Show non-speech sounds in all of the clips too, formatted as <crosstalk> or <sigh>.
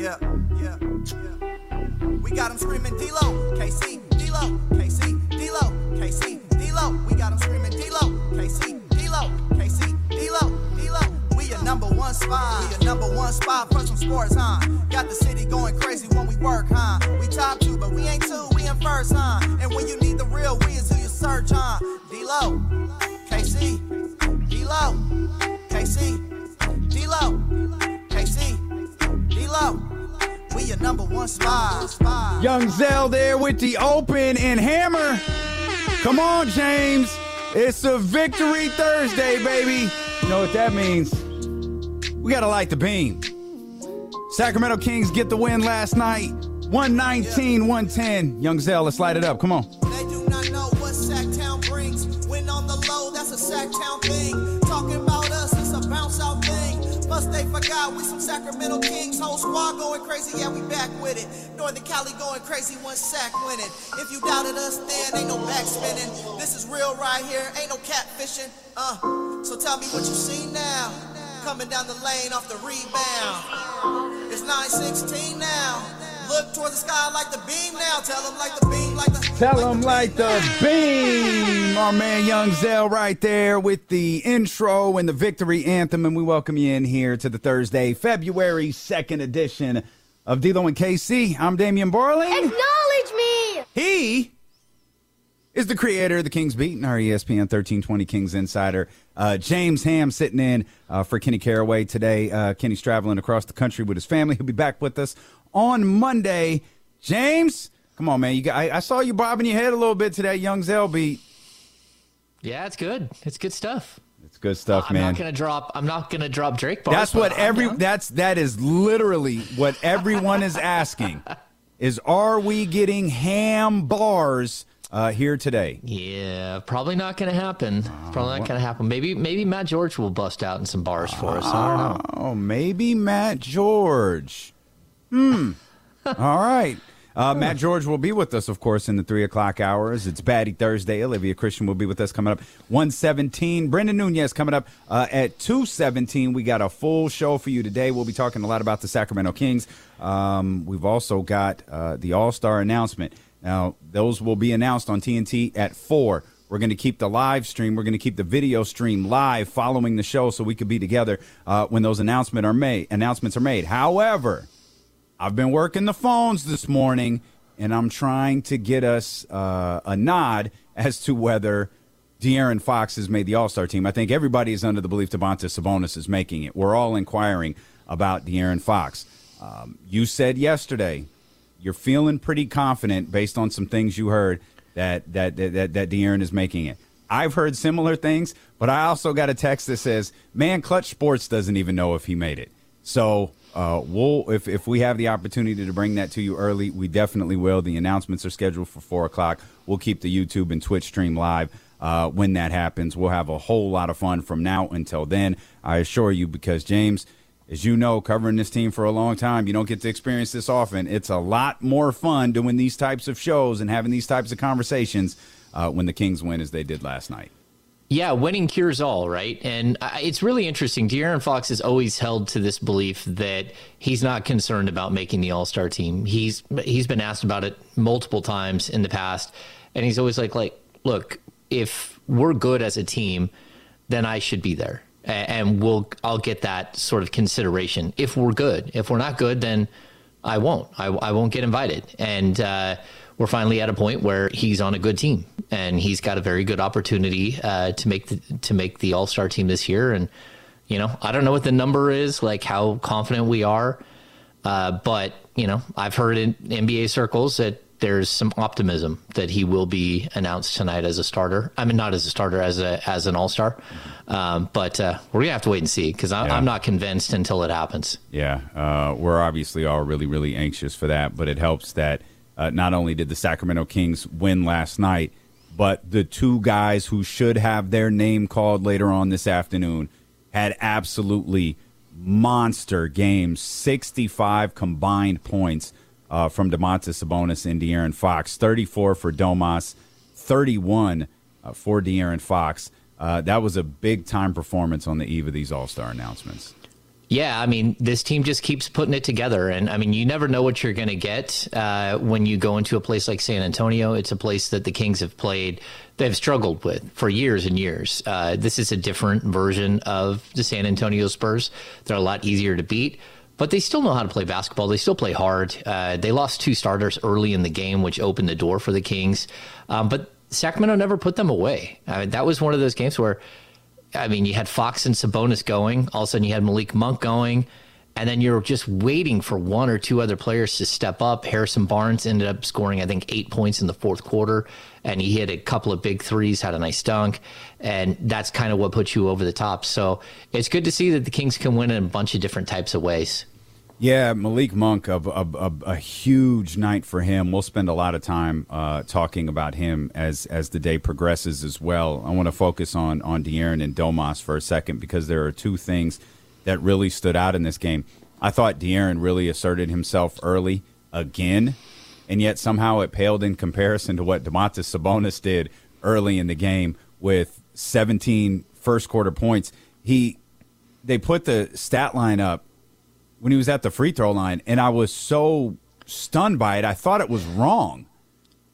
yeah, yeah, yeah. We got them screaming D-Lo, KC, D-Lo, KC, D-Lo, KC, D-Lo. We got them screaming D-Lo, KC, D-Lo, KC, D-Lo, D-Lo. We a number one spot, we a number one spot for some sports, huh? Got the city going crazy when we work, huh? We top two, but we ain't two, we in first, huh? And when you need the real, we is who you search, huh? D-Lo, KC, D-Lo, KC, D-Lo, KC, D-Lo. Number one spot. Young Zell there with the open and hammer. Come on, James. It's a victory Thursday, baby. You know what that means? We got to light the beam. Sacramento Kings get the win last night. 119 110. Young Zell, let's light it up. Come on. They forgot we some Sacramento Kings. Whole squad going crazy, yeah, we back with it. Northern Cali going crazy, one sack winning. If you doubted us, then ain't no back spinning. This is real right here, ain't no catfishing. Uh, so tell me what you see now. Coming down the lane off the rebound. It's 916 now. Look towards the sky like the beam now. Tell them like the beam, like the. Tell him like the beam. Our man Young Zell right there with the intro and the victory anthem. And we welcome you in here to the Thursday, February 2nd edition of D'Lo and KC. I'm Damian Borling. Acknowledge me! He is the creator of the Kings Beat and our ESPN 1320 Kings Insider. Uh, James Ham sitting in uh, for Kenny Caraway today. Uh, Kenny's traveling across the country with his family. He'll be back with us on Monday. James, come on, man. You got, I, I saw you bobbing your head a little bit to that Young Zell beat. Yeah, it's good. It's good stuff. It's good stuff, man. I'm not gonna drop. I'm not gonna drop Drake bars. That's what every that's that is literally what everyone is asking. <laughs> Is are we getting ham bars uh, here today? Yeah, probably not gonna happen. probably not gonna happen. Maybe maybe Matt George will bust out in some bars for us. I don't know. Oh, maybe Matt George. Hmm. All right. Uh, Matt George will be with us, of course, in the three o'clock hours. It's Batty Thursday. Olivia Christian will be with us coming up one seventeen. Brendan Nunez coming up uh, at two seventeen. We got a full show for you today. We'll be talking a lot about the Sacramento Kings. Um, we've also got uh, the All Star announcement. Now, those will be announced on TNT at four. We're going to keep the live stream. We're going to keep the video stream live following the show, so we could be together uh, when those announcement are made. Announcements are made. However, I've been working the phones this morning, and I'm trying to get us uh, a nod as to whether De'Aaron Fox has made the All Star team. I think everybody is under the belief Domantas Sabonis is making it. We're all inquiring about De'Aaron Fox. Um, you said yesterday you're feeling pretty confident based on some things you heard that that that that, that De'Aaron is making it. I've heard similar things, but I also got a text that says, "Man, Clutch Sports doesn't even know if he made it." So uh, we'll if if we have the opportunity to bring that to you early, we definitely will. The announcements are scheduled for four o'clock. We'll keep the YouTube and Twitch stream live uh, when that happens. We'll have a whole lot of fun from now until then. I assure you, because James. As you know, covering this team for a long time, you don't get to experience this often. It's a lot more fun doing these types of shows and having these types of conversations uh, when the Kings win as they did last night. Yeah, winning cures all, right? And I- it's really interesting. De'Aaron Fox has always held to this belief that he's not concerned about making the All Star team. He's he's been asked about it multiple times in the past, and he's always like, like, look, if we're good as a team, then I should be there, and we'll I'll get that sort of consideration. If we're good, if we're not good, then I won't. I, I won't get invited. And uh, we're finally at a point where he's on a good team, and he's got a very good opportunity uh, to make the to make the All Star team this year. And you know, I don't know what the number is, like how confident we are, uh, but you know, I've heard in NBA circles that there's some optimism that he will be announced tonight as a starter. I mean, not as a starter, as a as an All Star. Um, but uh, we're gonna have to wait and see because Yeah. I'm not convinced until it happens. Yeah, uh, we're obviously all really, really anxious for that, but it helps that uh, not only did the Sacramento Kings win last night, but the two guys who should have their name called later on this afternoon had absolutely monster games 65 combined points uh, from Domantas Sabonis and De'Aaron Fox, 34 for Domas, 31 uh, for De'Aaron Fox. Uh, that was a big time performance on the eve of these All Star announcements. Yeah, I mean, this team just keeps putting it together. And I mean, you never know what you're going to get uh, when you go into a place like San Antonio. It's a place that the Kings have played, they've struggled with for years and years. Uh, this is a different version of the San Antonio Spurs. They're a lot easier to beat, but they still know how to play basketball. They still play hard. Uh, they lost two starters early in the game, which opened the door for the Kings. Um, but Sacramento never put them away. I mean, that was one of those games where I mean, you had Fox and Sabonis going. All of a sudden, you had Malik Monk going. And then you're just waiting for one or two other players to step up. Harrison Barnes ended up scoring, I think, eight points in the fourth quarter. And he hit a couple of big threes, had a nice dunk. And that's kind of what puts you over the top. So it's good to see that the Kings can win in a bunch of different types of ways. Yeah, Malik Monk, a, a, a, a, huge night for him. We'll spend a lot of time uh, talking about him as as the day progresses as well. I want to focus on on De'Aaron and Domas for a second because there are two things that really stood out in this game. I thought De'Aaron really asserted himself early again, and yet somehow it paled in comparison to what Domantas Sabonis did early in the game with 17 first quarter points. He they put the stat line up when he was at the free throw line, and I was so stunned by it. I thought it was wrong.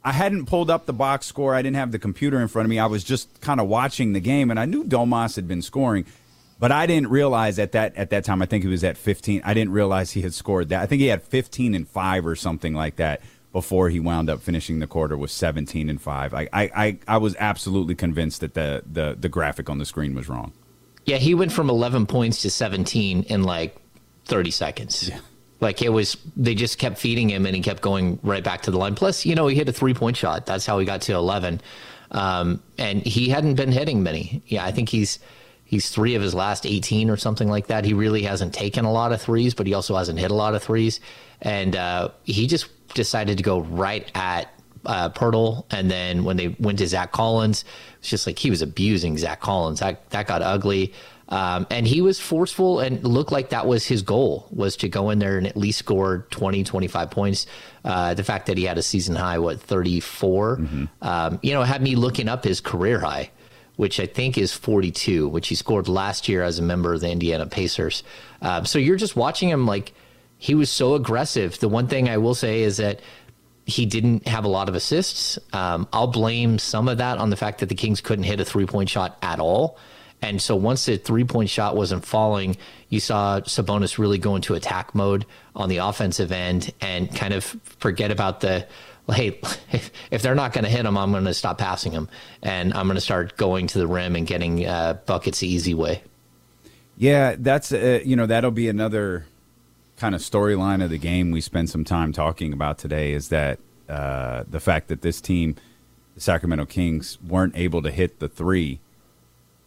I hadn't pulled up the box score. I didn't have the computer in front of me. I was just kind of watching the game, and I knew Domas had been scoring, but I didn't realize at that at that time. I think he was at 15. I didn't realize he had scored that. I think he had 15 and five or something like that before he wound up finishing the quarter with 17 and five. I I, I, I was absolutely convinced that the, the the graphic on the screen was wrong. Yeah, he went from 11 points to 17 in like 30 seconds. Yeah. Like it was, they just kept feeding him and he kept going right back to the line. Plus, you know, he hit a three point shot. That's how he got to 11. Um, and he hadn't been hitting many. Yeah, I think he's, he's three of his last 18 or something like that. He really hasn't taken a lot of threes, but he also hasn't hit a lot of threes. And uh, he just decided to go right at uh, Poeltl. And then when they went to Zach Collins, it's just like he was abusing Zach Collins. That, that got ugly. Um, and he was forceful and looked like that was his goal was to go in there and at least score 20, 25 points. Uh, the fact that he had a season high, what, 34, mm-hmm. um, you know, had me looking up his career high, which I think is 42, which he scored last year as a member of the Indiana Pacers. Um, so you're just watching him like he was so aggressive. The one thing I will say is that he didn't have a lot of assists. Um, I'll blame some of that on the fact that the Kings couldn't hit a three point shot at all. And so once the three point shot wasn't falling, you saw Sabonis really go into attack mode on the offensive end and kind of forget about the hey, <laughs> if they're not going to hit him, I'm going to stop passing him and I'm going to start going to the rim and getting uh, buckets the easy way. Yeah, that's uh, you know that'll be another kind of storyline of the game we spend some time talking about today is that uh, the fact that this team, the Sacramento Kings, weren't able to hit the three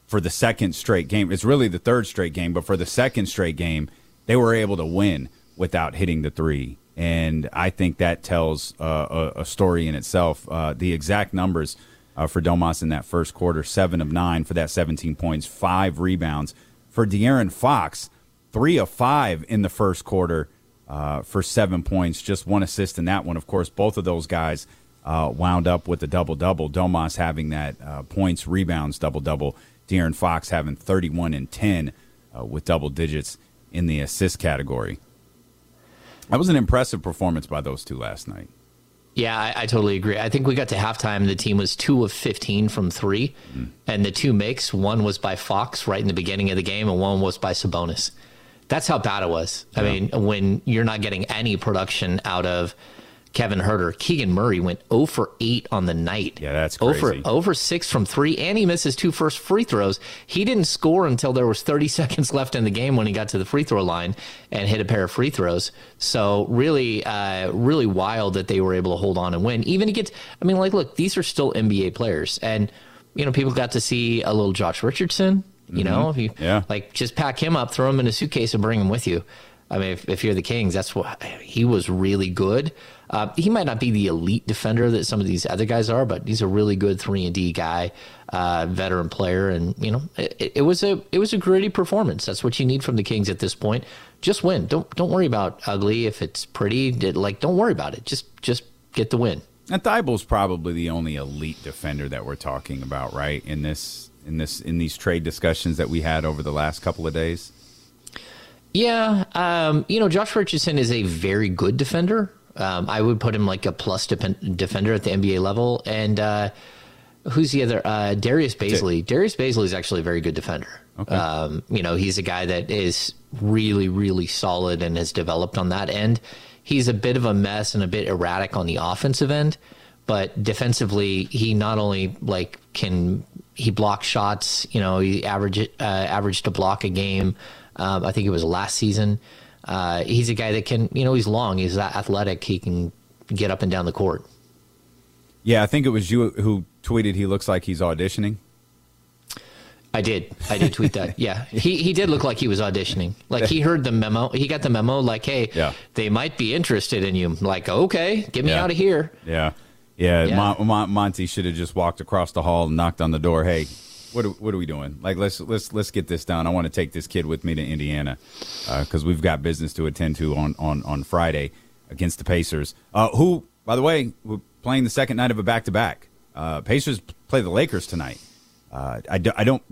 for the second straight game. It's really the third straight game, but for the second straight game, they were able to win without hitting the three. And I think that tells uh, a, a, story in itself. Uh, the exact numbers uh, for Domas in that first quarter seven of nine for that 17 points, five rebounds. For De'Aaron Fox, three of five in the first quarter uh, for seven points, just one assist in that one. Of course, both of those guys uh, wound up with a double double. Domas having that uh, points, rebounds, double double. De'Aaron Fox having 31 and 10 uh, with double digits in the assist category. That was an impressive performance by those two last night. Yeah, I, I, totally agree. I think we got to halftime. The team was two of 15 from 3 mm-hmm. and the two makes one was by Fox right in the beginning of the game, and one was by Sabonis. That's how bad it was. Yeah. I mean, when you're not getting any production out of Kevin Huerter. Keegan Murray went 0 for 8 on the night. Yeah, that's crazy. 0 for, 0 for 6 from 3, and he missed his two first free throws. He didn't score until there was 30 <laughs> seconds left in the game when he got to the free throw line and hit a pair of free throws. So really, uh, really wild that they were able to hold on and win. Even against, I mean, like, look, these are still NBA players. And, you know, people got to see a little Josh Richardson. You mm-hmm. know, if you yeah. like just pack him up, throw him in a suitcase, and bring him with you. I mean, if, if you're the Kings, that's what he was really good. Uh, he might not be the elite defender that some of these other guys are, but he's a really good three and D guy, uh, veteran player, and you know it, it, was a it was a gritty performance. That's what you need from the Kings at this point. Just win. Don't don't worry about ugly if it's pretty. Like don't worry about it. Just just get the win. And Thybulle's probably the only elite defender that we're talking about, right? In this in this in these trade discussions that we had over the last couple of days. Yeah, um, you know, Josh Richardson is a very good defender. Um, I would put him like a plus defender at the NBA level. And uh, who's the other? Uh, Darius Bazley. Darius Bazley is actually a very good defender. Okay. Um, you know, he's a guy that is really, really solid and has developed on that end. He's a bit of a mess and a bit erratic on the offensive end, but defensively, he not only like can he block shots. You know, he average uh, averaged a block a game. Um, I think it was last season. Uh, he's a guy that can, you know, he's long, he's athletic, he can get up and down the court. Yeah, I think it was you who tweeted he looks like he's auditioning. I did. I did tweet that. <laughs> Yeah, he he did look like he was auditioning. Like he heard the memo. He got the memo. Like, hey, yeah. they might be interested in you. Like, okay, get me yeah. out of here. Yeah, yeah. yeah. Mon- Mon- Monty should have just walked across the hall and knocked on the door. Hey, what are, what are we doing? Like let's let's let's get this done. I want to take this kid with me to Indiana because uh, we've got business to attend to on on on Friday against the Pacers. Uh, who, by the way, we're playing the second night of a back to back. Pacers play the Lakers tonight. Uh, I, do, I don't.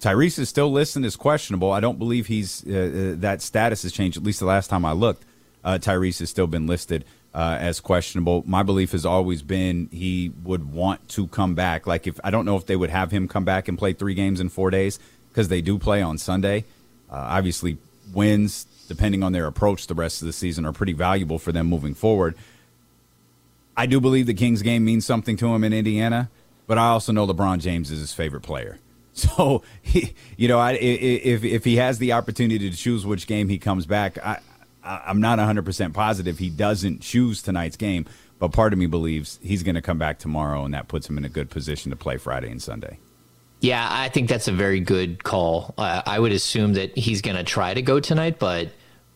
Tyrese is still listed as questionable. I don't believe he's uh, uh, that status has changed. At least the last time I looked, uh, Tyrese has still been listed uh, as questionable. My belief has always been he would want to come back. Like if I don't know if they would have him come back and play three games in four days because they do play on Sunday. Uh, obviously, wins depending on their approach the rest of the season are pretty valuable for them moving forward. I do believe the Kings game means something to him in Indiana, but I also know LeBron James is his favorite player. <laughs> So, he, you know, I, if if he has the opportunity to choose which game he comes back, I, I'm not 100% positive he doesn't choose tonight's game, but part of me believes he's going to come back tomorrow, and that puts him in a good position to play Friday and Sunday. Yeah, I think that's a very good call. Uh, I would assume that he's going to try to go tonight, but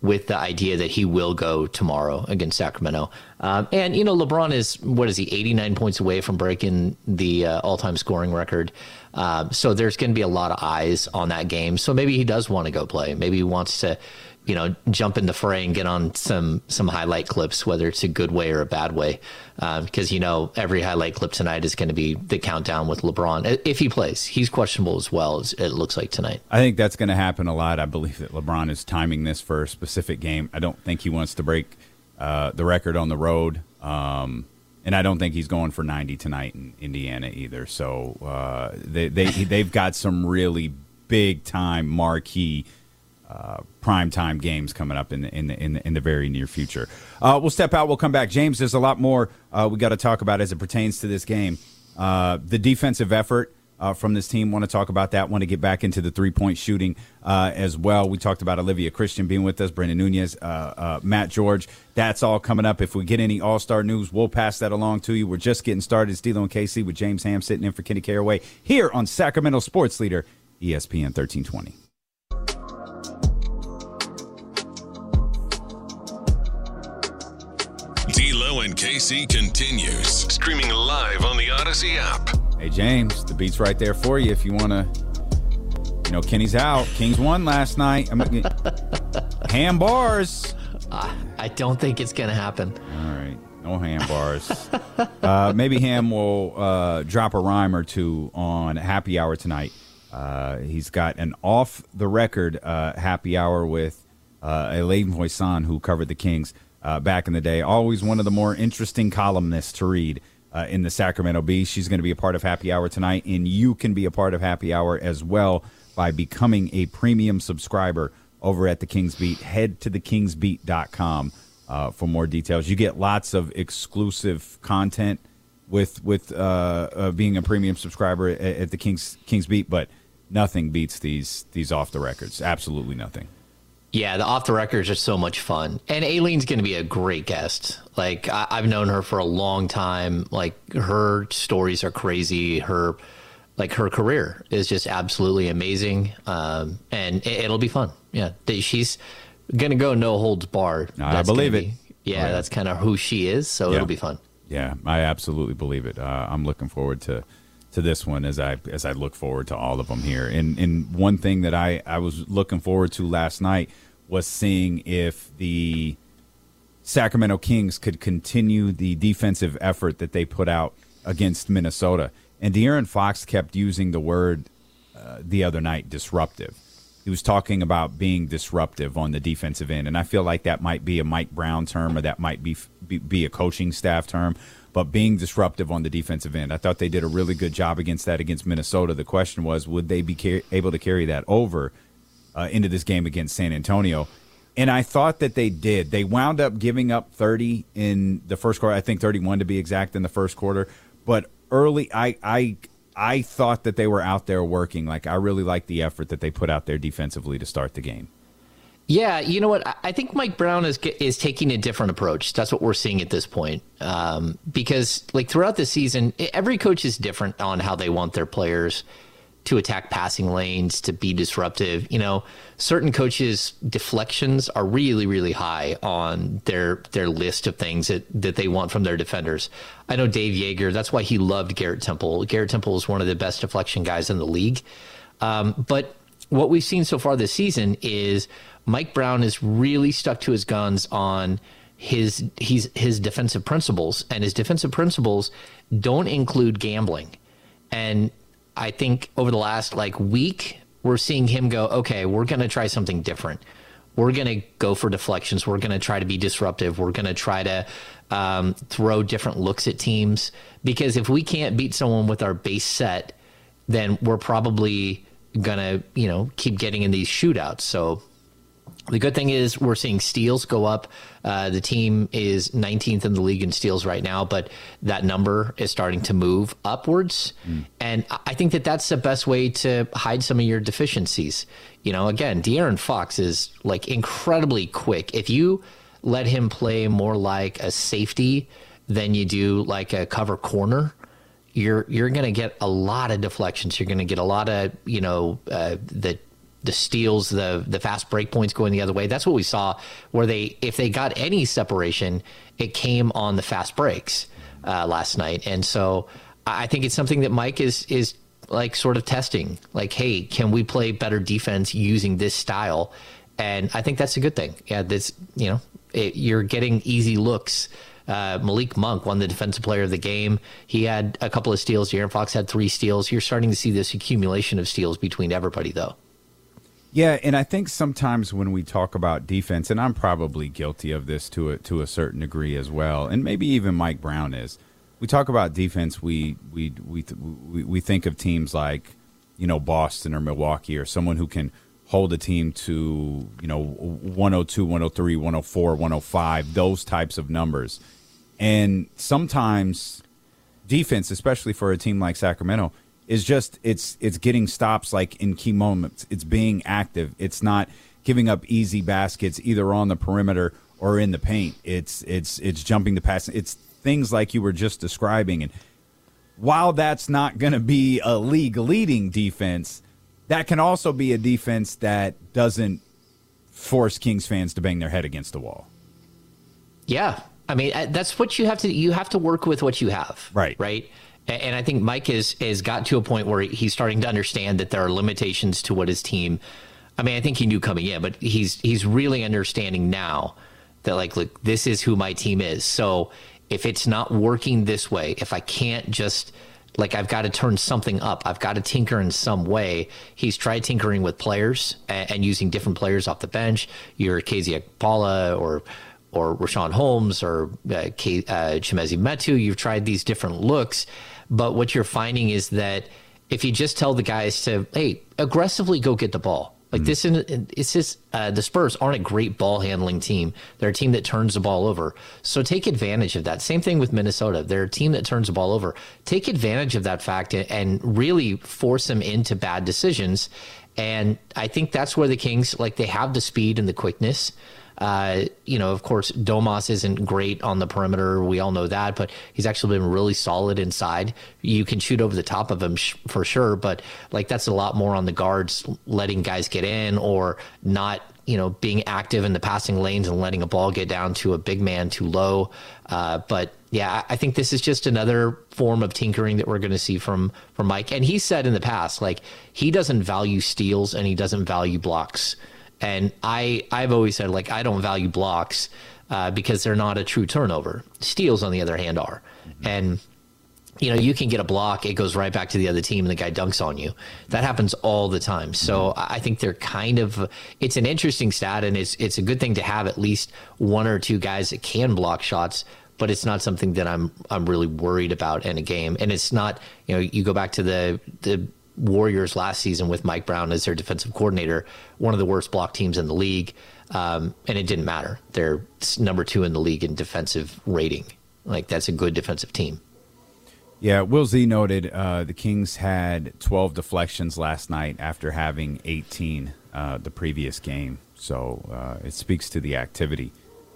with the idea that he will go tomorrow against Sacramento. Um, and, you know, LeBron is, what is he, 89 points away from breaking the uh, all time scoring record. Um, so there's going to be a lot of eyes on that game. So maybe he does want to go play. Maybe he wants to you know, jump in the fray and get on some some highlight clips, whether it's a good way or a bad way, because uh, you know every highlight clip tonight is going to be the countdown with LeBron if he plays. He's questionable as well as it looks like tonight. I think that's going to happen a lot. I believe that LeBron is timing this for a specific game. I don't think he wants to break uh, the record on the road. Um, and I don't think he's going for 90 tonight in Indiana either. So uh, they, they, <laughs> they've got some really big time marquee uh, prime time games coming up in the, in the, in the, in the very near future. Uh, we'll step out. We'll come back. James, there's a lot more uh, we got to talk about as it pertains to this game. Uh, the defensive effort uh, from this team. Want to talk about that. Want to get back into the three point shooting uh, as well. We talked about Olivia Christian being with us, Brendan Nunez, Matt George. That's all coming up. If we get any All Star news, we'll pass that along to you. We're just getting started. It's D'Lo and KC with James Ham sitting in for Kenny Caraway here on Sacramento Sports Leader, ESPN 1320. And KC continues. Streaming live on the Odyssey app. Hey, James, the beat's right there for you if you want to. You know, Kenny's out. Kings won last night. I mean, <laughs> ham bars. Uh, I don't think it's going to happen. All right. No ham bars. <laughs> uh, maybe Ham will uh, drop a rhyme or two on happy hour tonight. Uh, he's got an off the record uh, happy hour with uh, Ailene Voisin, who covered the Kings uh, back in the day. Always one of the more interesting columnists to read uh, in the Sacramento Bee. She's going to be a part of Happy Hour tonight, and you can be a part of Happy Hour as well by becoming a premium subscriber over at the Kings Beat. Head to thekingsbeat.com uh, for more details. You get lots of exclusive content with with uh, uh, being a premium subscriber at, at the Kings Kings Beat, but nothing beats these these off the records. Absolutely nothing. Yeah, the off the records are so much fun, and Ailene's going to be a great guest. Like I, have known her for a long time. Like her stories are crazy. Her like her career is just absolutely amazing, um, and it, will be fun. Yeah, she's going to go no holds barred. I believe it. yeah, that's kind of who she is. So yeah. it'll be fun. Yeah, I absolutely believe it. Uh, I'm looking forward to to this one as I as I look forward to all of them here. And and one thing that I I was looking forward to last night was seeing if the Sacramento Kings could continue the defensive effort that they put out against Minnesota. And De'Aaron Fox kept using the word uh, the other night disruptive. he was talking about being disruptive on the defensive end, and I feel like that might be a Mike Brown term, or that might be be, be a coaching staff term. But being disruptive on the defensive end, I thought they did a really good job against that against Minnesota. The question was, would they be car- able to carry that over uh, into this game against San Antonio? And I thought that they did. They wound up giving up 30 in the first quarter. I think 31 to be exact in the first quarter. But early, I I I thought that they were out there working. Like I really liked the effort that they put out there defensively to start the game. Yeah, you know what? I think Mike Brown is is taking a different approach. That's what we're seeing at this point. Um, because like throughout the season, every coach is different on how they want their players to attack passing lanes, to be disruptive. You know, certain coaches' deflections are really, really high on their their list of things that, that they want from their defenders. I know Dave Joerger, that's why he loved Garrett Temple. Garrett Temple is one of the best deflection guys in the league. Um, but what we've seen so far this season is Mike Brown is really stuck to his guns on his he's his defensive principles, and his defensive principles don't include gambling. And I think over the last like week, we're seeing him go, okay, we're going to try something different. We're going to go for deflections. We're going to try to be disruptive. We're going to try to um, throw different looks at teams because if we can't beat someone with our base set, then we're probably to, you know, keep getting in these shootouts. So the good thing is we're seeing steals go up. Uh, the team is 19th in the league in steals right now, but that number is starting to move upwards. Mm. And I think that that's the best way to hide some of your deficiencies. You know, again, De'Aaron Fox is like incredibly quick. If you let him play more like a safety than you do like a cover corner, you're you're going to get a lot of deflections. You're going to get a lot of you know uh, the the steals, the the fast break points going the other way. That's what we saw. Where they, if they got any separation, it came on the fast breaks uh, last night. And so I think it's something that Mike is is like sort of testing. Like, hey, can we play better defense using this style? And I think that's a good thing. Yeah, this you know it, you're getting easy looks. Uh, Malik Monk won the defensive player of the game. He had a couple of steals. Aaron Fox had three steals. You're starting to see this accumulation of steals between everybody, though. Yeah, and I think sometimes when we talk about defense, and I'm probably guilty of this to a, to a certain degree as well, and maybe even Mike Brown is. We talk about defense. We we we we, we think of teams like you know Boston or Milwaukee or someone who can hold a team to you know 102, 103, 104, 105, those types of numbers. And sometimes defense, especially for a team like Sacramento, is just it's it's getting stops like in key moments. It's being active. It's not giving up easy baskets either on the perimeter or in the paint. It's it's it's jumping the pass. It's things like you were just describing. And while that's not going to be a league leading defense, that can also be a defense that doesn't force Kings fans to bang their head against the wall. Yeah. I mean, uh, that's what you have to you have to work with what you have. Right. Right. And I think Mike has has got to a point where he's starting to understand that there are limitations to what his team. I mean, I think he knew coming in, but he's he's really understanding now that like, look, this is who my team is. So if it's not working this way, if I can't just like I've got to turn something up, I've got to tinker in some way. He's tried tinkering with players and, and using different players off the bench. Your KZ Okpala or or Richaun Holmes or uh, K, uh, Chimezie Metu. You've tried these different looks but what you're finding is that if you just tell the guys to, hey, aggressively go get the ball. Like mm. this, it's just uh, the Spurs aren't a great ball handling team. They're a team that turns the ball over. So take advantage of that. Same thing with Minnesota. They're a team that turns the ball over. Take advantage of that fact and really force them into bad decisions. And I think that's where the Kings, like, they have the speed and the quickness. Uh, you know, of course, Domas isn't great on the perimeter. We all know that, but he's actually been really solid inside. You can shoot over the top of him sh- for sure, but like that's a lot more on the guards letting guys get in or not you know, being active in the passing lanes and letting a ball get down to a big man too low. Uh, but yeah, I think this is just another form of tinkering that we're going to see from from Mike. And he said in the past, like he doesn't value steals and he doesn't value blocks. And I I've always said like I don't value blocks uh, because they're not a true turnover. Steals, on the other hand, are. Mm-hmm. And you know, you can get a block, it goes right back to the other team, and the guy dunks on you. That happens all the time. So I think they're kind of it's an interesting stat, and it's it's a good thing to have at least one or two guys that can block shots. But it's not something that I'm I'm really worried about in a game, and it's not you know you go back to the the Warriors last season with Mike Brown as their defensive coordinator, one of the worst block teams in the league, um, and it didn't matter. They're number two in the league in defensive rating. Like that's a good defensive team. Yeah, Will Z noted uh, the Kings had 12 deflections last night after having 18 uh, the previous game. So uh, it speaks to the activity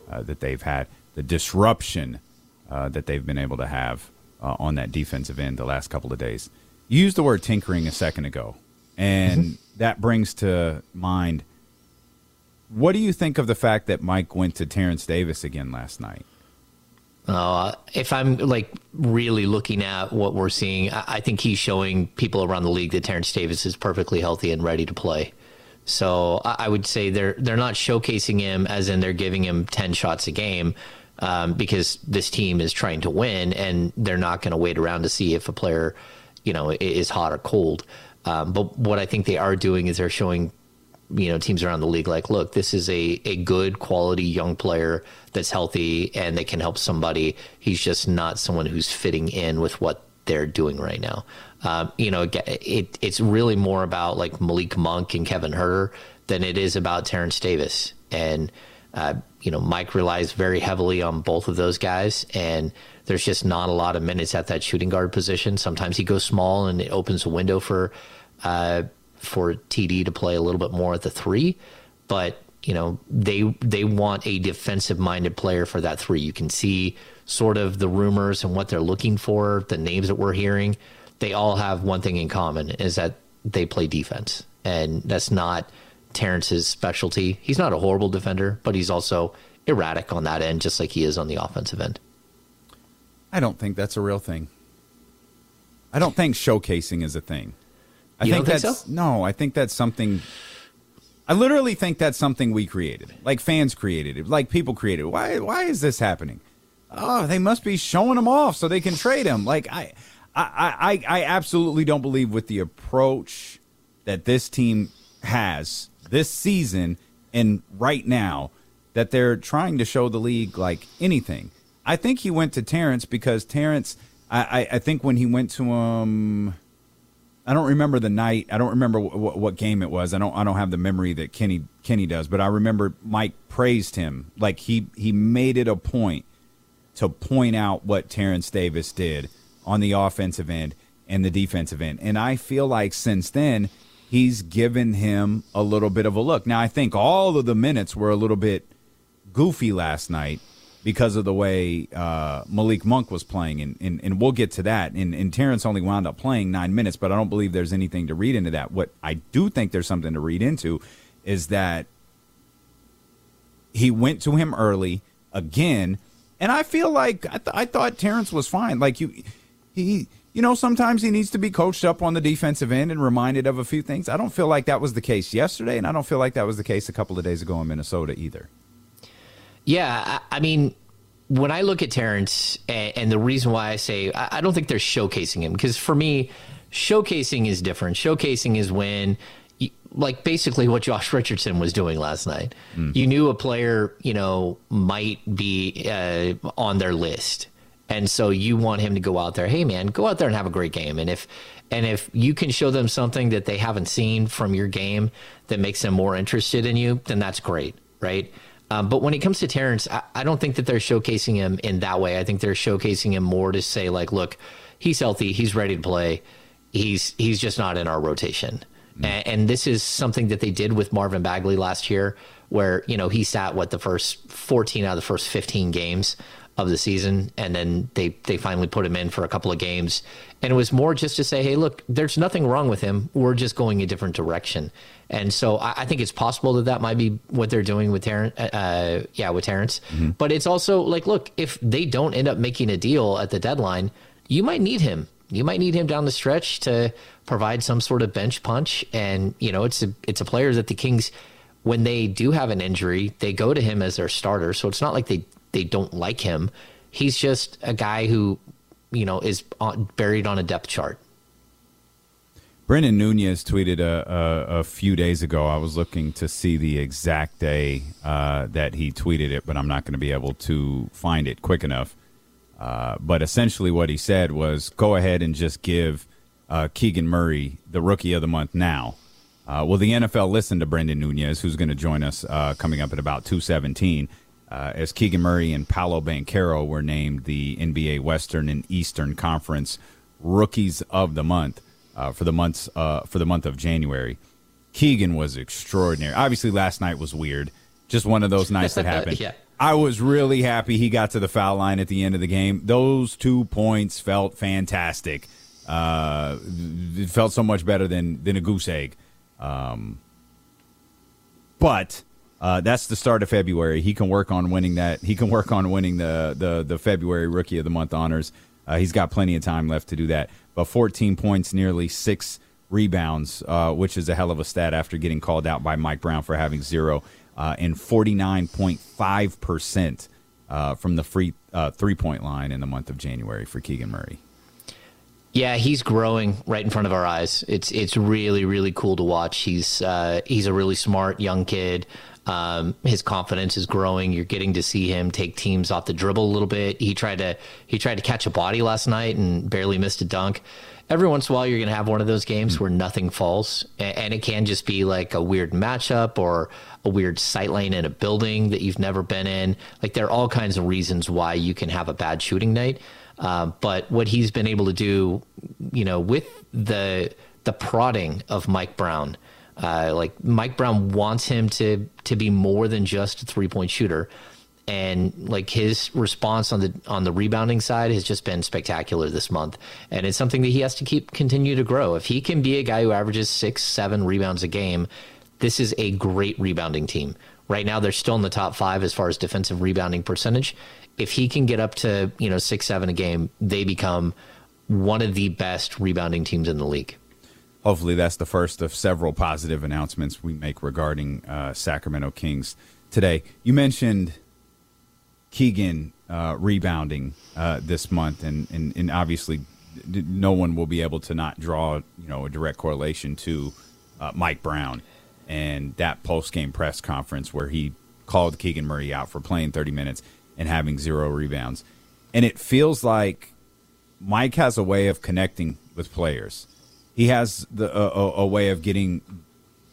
uh, that they've had, the disruption uh, that they've been able to have uh, on that defensive end the last couple of days. You used the word tinkering a second ago, and mm-hmm. that brings to mind what do you think of the fact that Mike went to Terrence Davis again last night? Uh, if I'm like really looking at what we're seeing, I, I think he's showing people around the league that Terrence Davis is perfectly healthy and ready to play. So I, I would say they're they're not showcasing him as in they're giving him ten shots a game. Um, because this team is trying to win, and they're not going to wait around to see if a player, you know, is hot or cold. Um, but what I think they are doing is they're showing you know teams around the league like look this is a, a good quality young player that's healthy and they can help somebody. He's just not someone who's fitting in with what they're doing right now. Um, you know it, it's really more about like malik monk and kevin huerter than it is about terrence davis. And uh, you know mike relies very heavily on both of those guys. And there's just not a lot of minutes at that shooting guard position sometimes he goes small and it opens a window for uh, for TD to play a little bit more at the three, but you know they they want a defensive minded player for that three. You can see sort of the rumors and what they're looking for, the names that we're hearing. They all have one thing in common is that they play defense, and that's not Terrence's specialty. He's not a horrible defender, but he's also erratic on that end, just like he is on the offensive end. I don't think that's a real thing. I don't think showcasing is a thing. I you think that's think so? no. I think that's something. I literally think that's something we created, like fans created it, like people created. It. Why? Why is this happening? Oh, they must be showing them off so they can trade him. Like I, I, I, I absolutely don't believe with the approach that this team has this season and right now that they're trying to show the league like anything. I think he went to Terrence because Terrence. I, I, I think when he went to him. Um, I don't remember the night. I don't remember w- what game it was. I don't. I don't have the memory that Kenny Kenny does. But I remember Mike praised him. Like he he made it a point to point out what Terrence Davis did on the offensive end and the defensive end. And I feel like since then he's given him a little bit of a look. Now I think all of the minutes were a little bit goofy last night because of the way uh, Malik Monk was playing, and, and, and we'll get to that. And, and Terrence only wound up playing nine minutes, but I don't believe there's anything to read into that. What I do think there's something to read into is that he went to him early again, and I feel like I, th- I thought Terrence was fine. Like you, he, you know, sometimes he needs to be coached up on the defensive end and reminded of a few things. I don't feel like that was the case yesterday, and I don't feel like that was the case a couple of days ago in Minnesota either. Yeah, I, mean, when I look at Terrence, and, and the reason why I say I, I don't think they're showcasing him because for me, showcasing is different. Showcasing is when like basically what Josh Richardson was doing last night. Mm. You knew a player, you know, might be uh, on their list, and so you want him to go out there. Hey, man, go out there and have a great game. And if and if you can show them something that they haven't seen from your game that makes them more interested in you, then that's great, right? Um, but when it comes to Terrence, I, I, don't think that they're showcasing him in that way. I think they're showcasing him more to say like, look, he's healthy, he's ready to play. He's he's just not in our rotation. Mm-hmm. And, and, this is something that they did with Marvin Bagley last year, where you know he sat what the first 14 out of the first 15 games of the season, and then they they finally put him in for a couple of games, and it was more just to say, hey, look, there's nothing wrong with him. We're just going a different direction. And so I, I think it's possible that that might be what they're doing with Terrence. Uh, uh, yeah, with Terrence. Mm-hmm. But it's also like, look, if they don't end up making a deal at the deadline, you might need him. You might need him down the stretch to provide some sort of bench punch. And you know, it's a it's a player that the Kings, when they do have an injury, they go to him as their starter. So it's not like they they don't like him. He's just a guy who you know, is buried on a depth chart. Brendan Nunez tweeted a, a, a, few days ago. I was looking to see the exact day uh, that he tweeted it, but I'm not going to be able to find it quick enough. Uh, but essentially, what he said was go ahead and just give uh, Keegan Murray the rookie of the month now. Uh, well, the NFL listened to Brendan Nunez, who's going to join us uh, coming up at about 217, uh, as Keegan Murray and Paolo Banchero were named the NBA Western and Eastern Conference rookies of the month uh, for the months uh, for the month of January. Keegan was extraordinary. Obviously, last night was weird. Just one of those nights that <laughs> happened. yeah. I was really happy he got to the foul line at the end of the game. Those two points felt fantastic. Uh, it felt so much better than than a goose egg. Um, but uh, that's the start of February. He can work on winning that. He can work on winning the the the February Rookie of the Month honors. Uh, he's got plenty of time left to do that. But 14 points, nearly six rebounds, uh, which is a hell of a stat after getting called out by Mike Brown for having zero, uh, and 49.5 percent uh, from the free uh, three point line in the month of January for Keegan Murray. Yeah, he's growing right in front of our eyes. It's it's really really cool to watch. He's uh, he's a really smart young kid. Um, his confidence is growing. You're getting to see him take teams off the dribble a little bit. He tried to he tried to catch a body last night and barely missed a dunk. Every once in a while, you're going to have one of those games mm-hmm. where nothing falls, and it can just be like a weird matchup or a weird sight lane in a building that you've never been in. Like there are all kinds of reasons why you can have a bad shooting night. Uh, but what he's been able to do, you know, with the the prodding of Mike Brown, uh, like Mike Brown wants him to to be more than just a three point shooter, and like his response on the on the rebounding side has just been spectacular this month, and it's something that he has to keep continue to grow. If he can be a guy who averages six seven rebounds a game, this is a great rebounding team. Right now, they're still in the top five as far as defensive rebounding percentage, if he can get up to you know six seven a game, they become one of the best rebounding teams in the league. Hopefully, that's the first of several positive announcements we make regarding uh, Sacramento Kings today. You mentioned Keegan uh, rebounding uh, this month, and, and and obviously, no one will be able to not draw you know a direct correlation to uh, Mike Brown and that post game press conference where he called Keegan Murray out for playing 30 minutes and having zero rebounds. And it feels like Mike has a way of connecting with players. He has the, a, a way of getting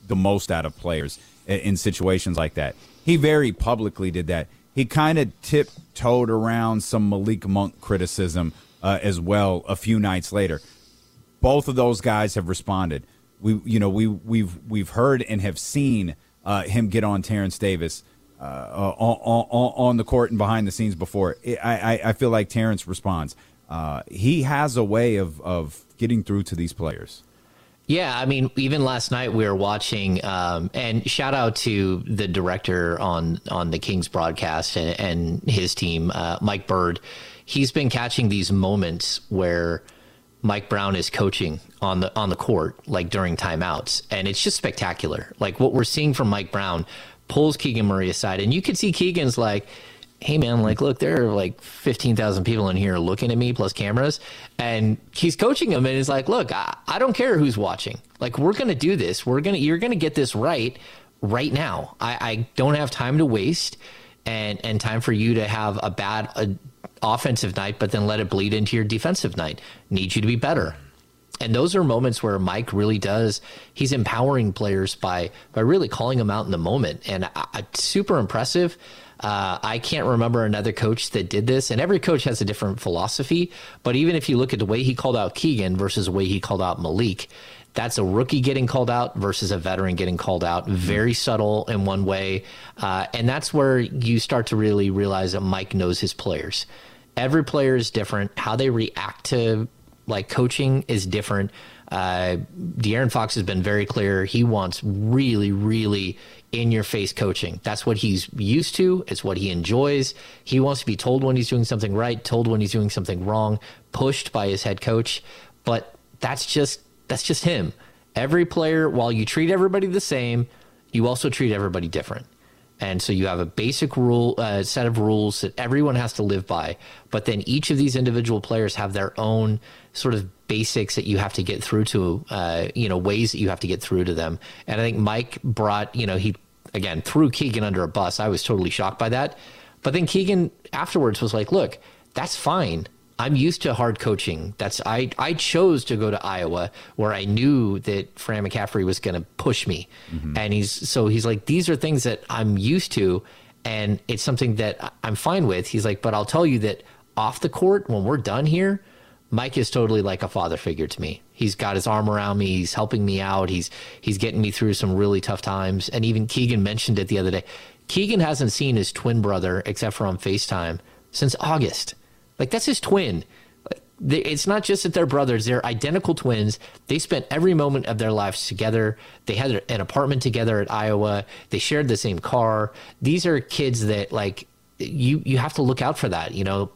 the most out of players in, in situations like that. He very publicly did that. He kind of tiptoed around some Malik Monk criticism uh, as well a few nights later. Both of those guys have responded. We, you know, we we've we've heard and have seen uh, him get on Terence Davis uh, on, on, on, the court and behind the scenes before. I, I, feel like Terence responds. Uh, he has a way of, of getting through to these players. Yeah, I mean, even last night we were watching, um, and shout out to the director on on the Kings broadcast and, and his team, uh, Mike Bird. He's been catching these moments where Mike Brown is coaching on the on the court, like during timeouts, and it's just spectacular. Like what we're seeing from Mike Brown pulls Keegan Murray aside, and you can see Keegan's like, "Hey man, like look, there are like fifteen thousand people in here looking at me plus cameras," and he's coaching him, and he's like, "Look, I, I don't care who's watching. Like we're gonna do this. We're gonna you're gonna get this right right now. I, I don't have time to waste." And, and time for you to have a bad offensive night, but then let it bleed into your defensive night. Need you to be better. And those are moments where Mike really does. He's empowering players by by really calling them out in the moment, and I, super impressive. Uh, I can't remember another coach that did this, and every coach has a different philosophy. But even if you look at the way he called out Keegan versus the way he called out Malik, that's a rookie getting called out versus a veteran getting called out. Very subtle in one way, uh, and that's where you start to really realize that Mike knows his players. Every player is different. How they react to like coaching is different. Uh, De'Aaron Fox has been very clear. He wants really, really in your face coaching. That's what he's used to. It's what he enjoys. He wants to be told when he's doing something right, told when he's doing something wrong, pushed by his head coach. But that's just that's just him. Every player, while you treat everybody the same, you also treat everybody different. And so you have a basic rule uh, set of rules that everyone has to live by, but then each of these individual players have their own sort of basics that you have to get through to, uh, you know, ways that you have to get through to them. And I think Mike brought, you know, he again threw Keegan under a bus. I was totally shocked by that. But then Keegan afterwards was like, "Look, that's fine. I'm used to hard coaching. That's I I chose to go to Iowa where I knew that Fran McCaffery was going to push me, mm-hmm. and he's so he's like these are things that I'm used to, and it's something that I'm fine with. He's like, but I'll tell you that off the court when we're done here, Mike is totally like a father figure to me. He's got his arm around me. He's helping me out. He's he's getting me through some really tough times. And even Keegan mentioned it the other day. Keegan hasn't seen his twin brother except for on FaceTime since August. Like that's his twin. It's not just that they're brothers; they're identical twins. They spent every moment of their lives together. They had an apartment together at Iowa. They shared the same car. These are kids that like you. You have to look out for that. You know,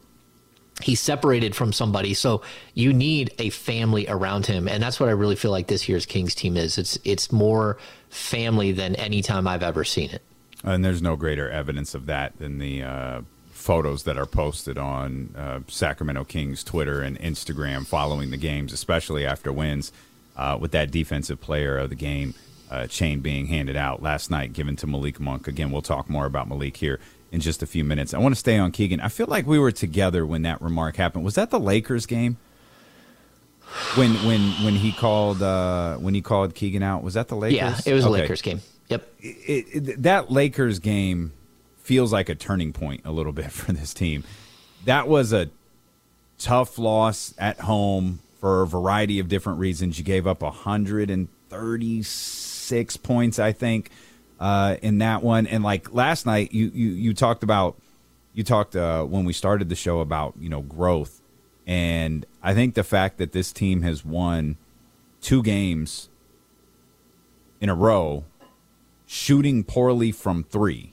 he's separated from somebody so you need a family around him and that's what i really feel like this year's kings team is it's it's more family than any time i've ever seen it and there's no greater evidence of that than the uh, photos that are posted on uh, Sacramento Kings Twitter and Instagram following the games, especially after wins, uh, with that defensive player of the game uh, chain being handed out last night, given to Malik Monk. Again, we'll talk more about Malik here in just a few minutes. I want to stay on Keegan. I feel like we were together when that remark happened. Was that the Lakers game? When when when he called uh, when he called Keegan out, was that the Lakers? Yeah, it was okay. a Lakers game. Yep. It, it, that Lakers game feels like a turning point a little <laughs> bit for this team. That was a tough loss at home for a variety of different reasons. You gave up 136 points, I think, uh, in that one. And like last night, you you, you talked about you talked uh, when we started the show about you know growth, and I think the fact that this team has won two games in a row, shooting poorly from three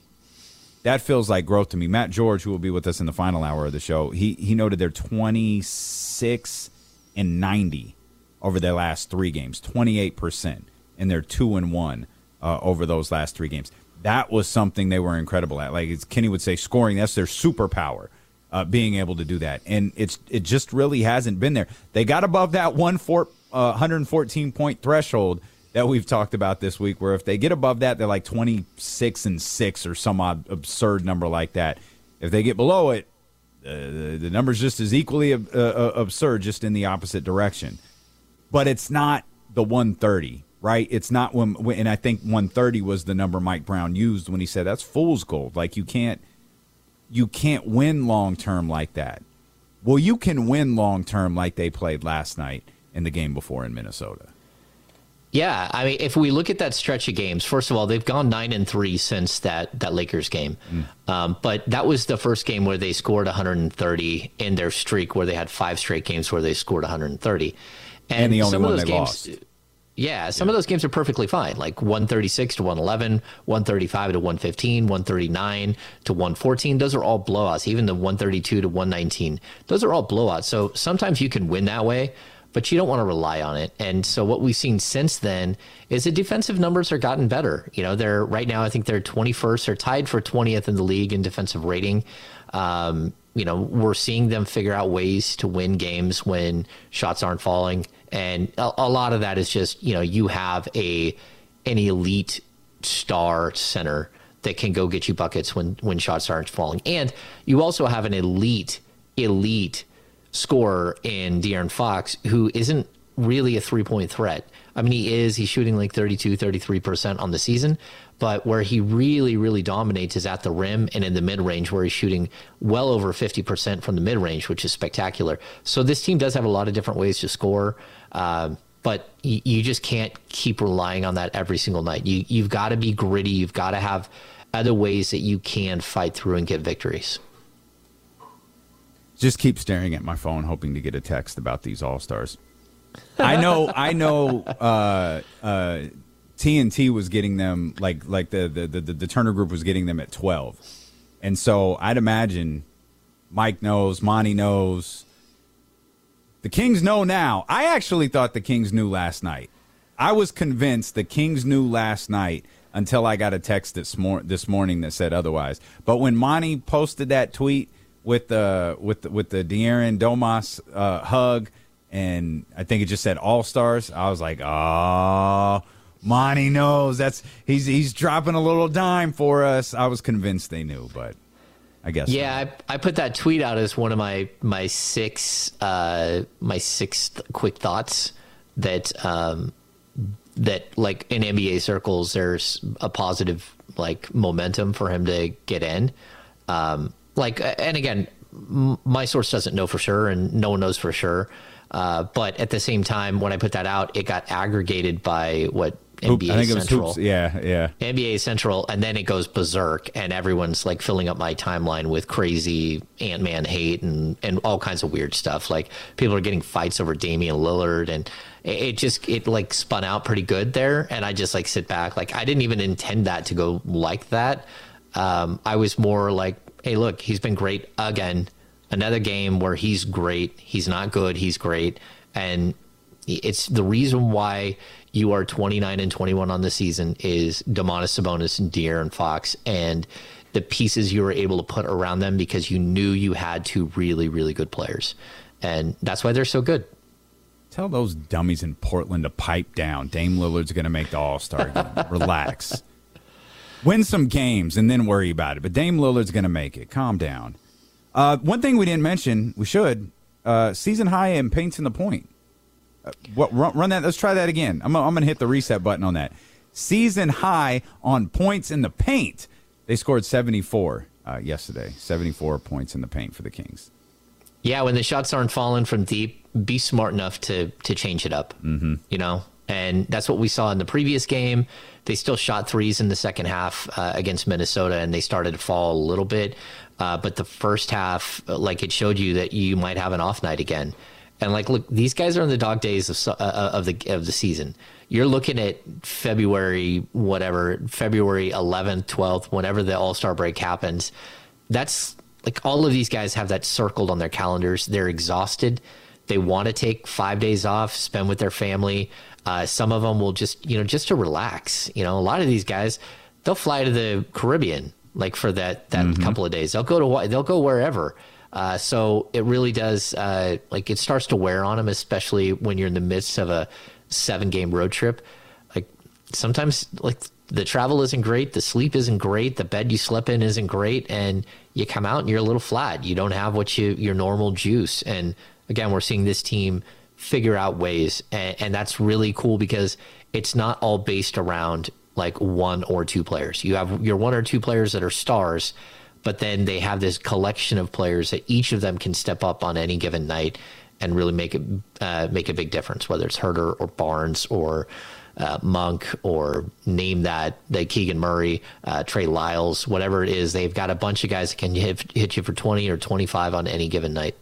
that feels like growth to me. Matt George, who will be with us in the final hour of the show, he he noted they're 26 and 90 over their last three games, 28 percent, and they're two and one uh, over those last three games. That was something they were incredible at. Like Kenny would say, scoring. That's their superpower. Uh, being able to do that, and it's it just really hasn't been there. They got above that one four, uh, 114 point threshold that we've talked about this week, where if they get above that, they're like 26 and 6 or some odd absurd number like that. If they get below it, uh, the number's just as equally uh, uh, absurd, just in the opposite direction. But it's not the 130, right? It's not when, when, and I think 130 was the number Mike Brown used when he said that's fool's gold. Like you can't, you can't win long term like that. Well, you can win long term like they played last night in the game before in Minnesota. Yeah, I mean, if we look at that stretch of games, first of all, they've gone nine and three since that that Lakers game, mm. um, but that was the first game where they scored 130 in their streak, where they had five straight games where they scored 130, and, and the only one they games, lost. Yeah, some yeah. of those games are perfectly fine, like 136 to 111, 135 to 115, 139 to 114. Those are all blowouts. Even the 132 to 119, those are all blowouts. So sometimes you can win that way but you don't want to rely on it. And so what we've seen since then is the defensive numbers are gotten better. You know, they're right now I think they're 21st or tied for 20th in the league in defensive rating. Um, you know, we're seeing them figure out ways to win games when shots aren't falling, and a, a lot of that is just you know you have a an elite star center that can go get you buckets when when shots aren't falling, and you also have an elite elite scorer in De'Aaron Fox who isn't really a three point threat. I mean, he is, he's shooting like 32, 33% on the season, but where he really, really dominates is at the rim and in the mid range, where he's shooting well over 50% from the mid range, which is spectacular. So this team does have a lot of different ways to score. Uh, but you, just can't keep relying on that every single night. You, you've got to be gritty. You've got to have other ways that you can fight through and get victories just keep staring at my phone, hoping to get a text about these All Stars. <laughs> I know, I know. Uh, uh, TNT was getting them like like the, the the the Turner Group was getting them at twelve, and so I'd imagine Mike knows, Monty knows. The Kings know now. I actually thought the Kings knew last night. I was convinced the Kings knew last night until I got a text this, mor- this morning that said otherwise. But when Monty posted that tweet with the with the, with the De'Aaron Domas uh, hug, and I think it just said All Stars, I was like, oh. Monty knows that's he's he's dropping a little dime for us. I was convinced they knew, but I guess. Yeah, I, I, put that tweet out as one of my my six uh, my six quick thoughts that um, that like in NBA circles there's a positive like momentum for him to get in. Um, like and again, my source doesn't know for sure, and no one knows for sure. Uh, but at the same time, when I put that out, it got aggregated by what NBA Central. It was hoops. Yeah, yeah. NBA Central, and then it goes berserk, and everyone's like filling up my timeline with crazy Ant Man hate and and all kinds of weird stuff. Like people are getting fights over Damian Lillard, and it, it just it like spun out pretty good there. And I just like sit back, like I didn't even intend that to go like that. Um, I was more like, hey, look, he's been great again. Another game where he's great. He's not good. He's great, and it's the reason why you are 29 and 21 on the season is Domantas Sabonis and De'Aaron Fox and the pieces you were able to put around them because you knew you had two really, really good players. And that's why they're so good. Tell those dummies in Portland to pipe down. Dame Lillard's going to make the All Star game. <laughs> Relax. Win some games and then worry about it. But Dame Lillard's going to make it. Calm down. Uh, one thing we didn't mention, we should, uh, season high in paints in the point. What run, run, that? Let's try that again. I'm, I'm going to hit the reset button on that. Season high on points in the paint. They scored 74 uh, yesterday. 74 points in the paint for the Kings. Yeah, when the shots aren't falling from deep, be smart enough to to change it up. Mm-hmm. You know, and that's what we saw in the previous game. They still shot threes in the second half uh, against Minnesota, and they started to fall a little bit. Uh, but the first half, like it showed you that you might have an off night again. And like, look, these guys are in the dog days of uh, uh, of the of the season. You're looking at February, whatever, February 11th, 12th, whenever the All Star break happens. That's like all of these guys have that circled on their calendars. They're exhausted. They want to take five days off, spend with their family. Uh, some of them will just, you know, just to relax. You know, a lot of these guys, they'll fly to the Caribbean like for that that mm-hmm. couple of days. They'll go to they'll go wherever uh, so it really does, uh, like, it starts to wear on them, especially when you're in the midst of a seven game road trip. Like, sometimes, like, the travel isn't great, the sleep isn't great, the bed you sleep in isn't great, and you come out and you're a little flat. You don't have what you your normal juice. And again, we're seeing this team figure out ways, and, and that's really cool because it's not all based around like one or two players. You have your one or two players that are stars but then they have this collection of players that each of them can step up on any given night and really make it uh, make a big difference, whether it's Huerter or Barnes or uh, Monk or name that the Keegan Murray, uh, Trey Lyles, whatever it is. They've got a bunch of guys that can hit, hit you for twenty or twenty five on any given night.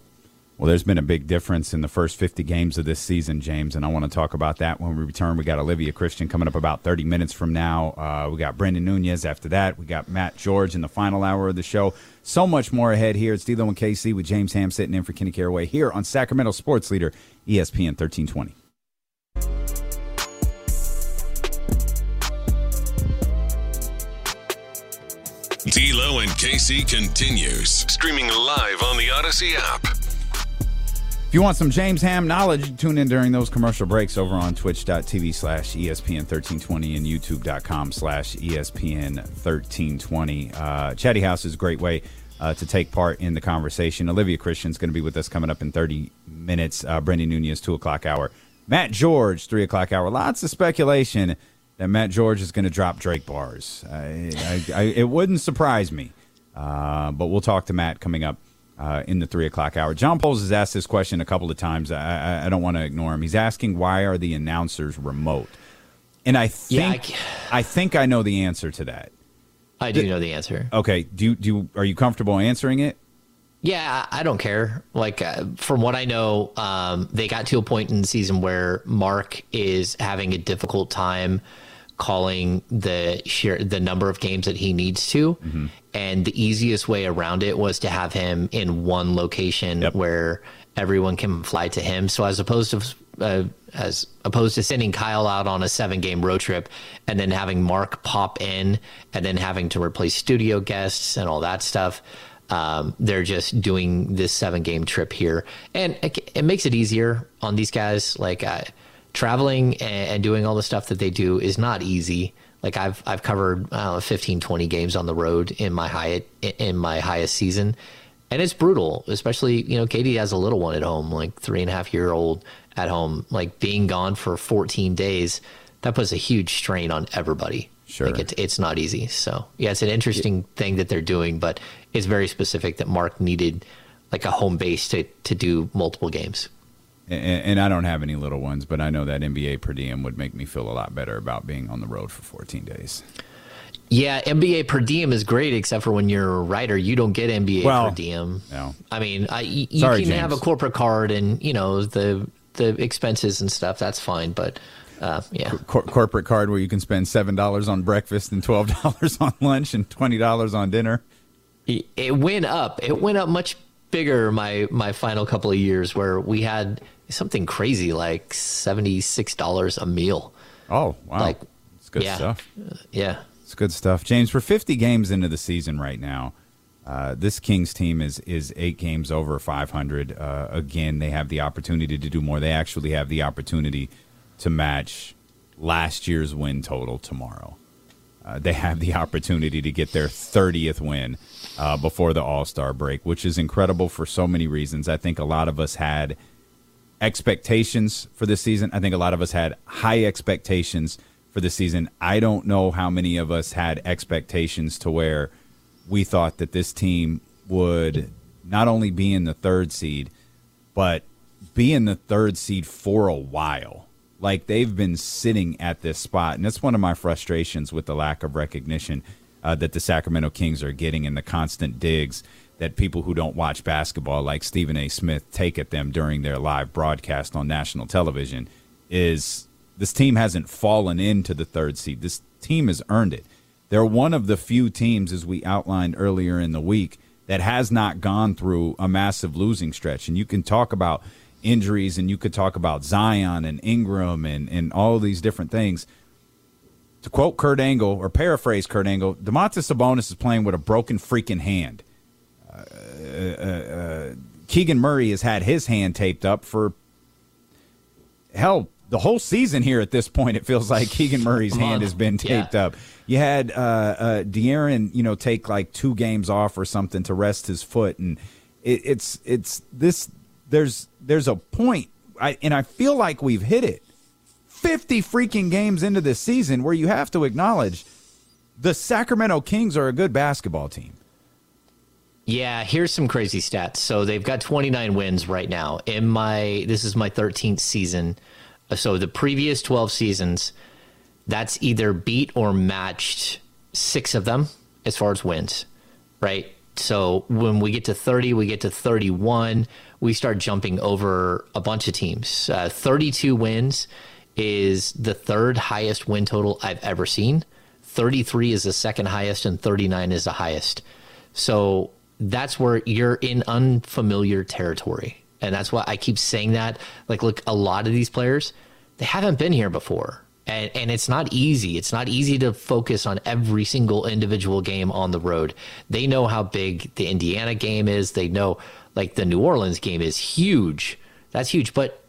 Well, there's been a big difference in the first 50 games of this season, James, and I want to talk about that when we return. We got Olivia Christian coming up about 30 minutes from now. Uh, we got Brendan Nunez after that. We got Matt George in the final hour of the show. So much more ahead here. It's D'Lo and KC with James Ham sitting in for Kenny Caraway here on Sacramento Sports Leader, ESPN 1320. D'Lo and KC continues streaming live on the Audacy app. If you want some James Ham knowledge, tune in during those commercial breaks over on twitch.tv slash ESPN 1320 and youtube.com slash ESPN 1320. Uh, Chatty House is a great way uh, to take part in the conversation. Olivia Christian's going to be with us coming up in 30 minutes. Uh, Brendan Nunez, 2 o'clock hour. Matt George, 3 o'clock hour. Lots of speculation that Matt George is going to drop Drake bars. I, I, I, it wouldn't surprise me. Uh, but we'll talk to Matt coming up uh, in the three o'clock hour. John Poles has asked this question a couple of times. I, I, I don't want to ignore him. He's asking why are the announcers remote? And I think yeah, I, I, think I know the answer to that. I do know the answer. Okay. Do you, do you, are you comfortable answering it? Yeah, I don't care. Like uh, from what I know, um, they got to a point in the season where Mark is having a difficult time calling the sheer the number of games that he needs to mm-hmm. and the easiest way around it was to have him in one location yep. where everyone can fly to him so as opposed to uh, as opposed to sending Kyle out on a seven game road trip and then having Mark pop in and then having to replace studio guests and all that stuff. Um, they're just doing this seven game trip here, and it, it, makes it easier on these guys. Like traveling and, doing all the stuff that they do is not easy. Like I've I've covered uh, 15, 20 games on the road in my high in my highest season, and it's brutal. Especially you know Katie has a little one at home, like three and a half year old at home. Like being gone for 14 days, that puts a huge strain on everybody. Sure. Like it's, it's not easy. So, yeah, it's an interesting yeah. thing that they're doing, but it's very specific that Mark needed like a home base to, to do multiple games. And, and, I don't have any little ones, but I know that NBA per diem would make me feel a lot better about being on the road for 14 days. Yeah, NBA per diem is great, except for when you're a writer, you don't get NBA well, per diem. No, I mean, I, you, Sorry, can James. have a corporate card and you know the the expenses and stuff. That's fine, but uh, yeah. Cor- corporate card where you can spend seven dollars on breakfast and twelve <laughs> dollars on lunch and twenty dollars on dinner. It went up. It went up much bigger my my final couple of years where we had something crazy like seventy six dollars a meal. Oh wow! Like it's good yeah, stuff. Yeah, it's good stuff. James, we're fifty games into the season right now. Uh, this Kings team is is eight games over 500. Uh, again, they have the opportunity to do more. They actually have the opportunity to match last year's win total tomorrow. Uh, they have the opportunity to get their 30th win uh, before the All Star break, which is incredible for so many reasons. I think a lot of us had expectations for this season. I think a lot of us had high expectations for the season. I don't know how many of us had expectations to where we thought that this team would not only be in the third seed, but be in the third seed for a while. Like they've been sitting at this spot. And that's one of my frustrations with the lack of recognition uh, that the Sacramento Kings are getting and the constant digs that people who don't watch basketball, like Stephen A. Smith, take at them during their live broadcast on national television. Is this team hasn't fallen into the third seed. This team has earned it. They're one of the few teams, as we outlined earlier in the week, that has not gone through a massive losing stretch. And you can talk about injuries and you could talk about Zion and Ingram and, and all these different things. To quote Kurt Angle or paraphrase Kurt Angle, Domantas Sabonis is playing with a broken freaking hand. Uh, Keegan Murray has had his hand taped up for hell the whole season here at this point. It feels like Keegan Murray's <laughs> hand has been taped yeah. up. You had uh, uh, De'Aaron, you know, take like two games off or something to rest his foot, and it, it's it's this. There's there's a point, I, and I feel like we've hit it. Fifty freaking games into this season, where you have to acknowledge the Sacramento Kings are a good basketball team. Yeah, here's some crazy stats. So they've got 29 wins right now. In my this is my 13th season. So the previous 12 seasons, that's either beat or matched six of them as far as wins, right? So when we get to 30, we get to 31, we start jumping over a bunch of teams. Uh, 32 wins is the third highest win total I've ever seen. 33 is the second highest, and 39 is the highest. So that's where you're in unfamiliar territory. And that's why I keep saying that. Like, look, a lot of these players, they haven't been here before and, and it's not easy. It's not easy to focus on every single individual game on the road. They know how big the Indiana game is. They know like the New Orleans game is huge. That's huge. But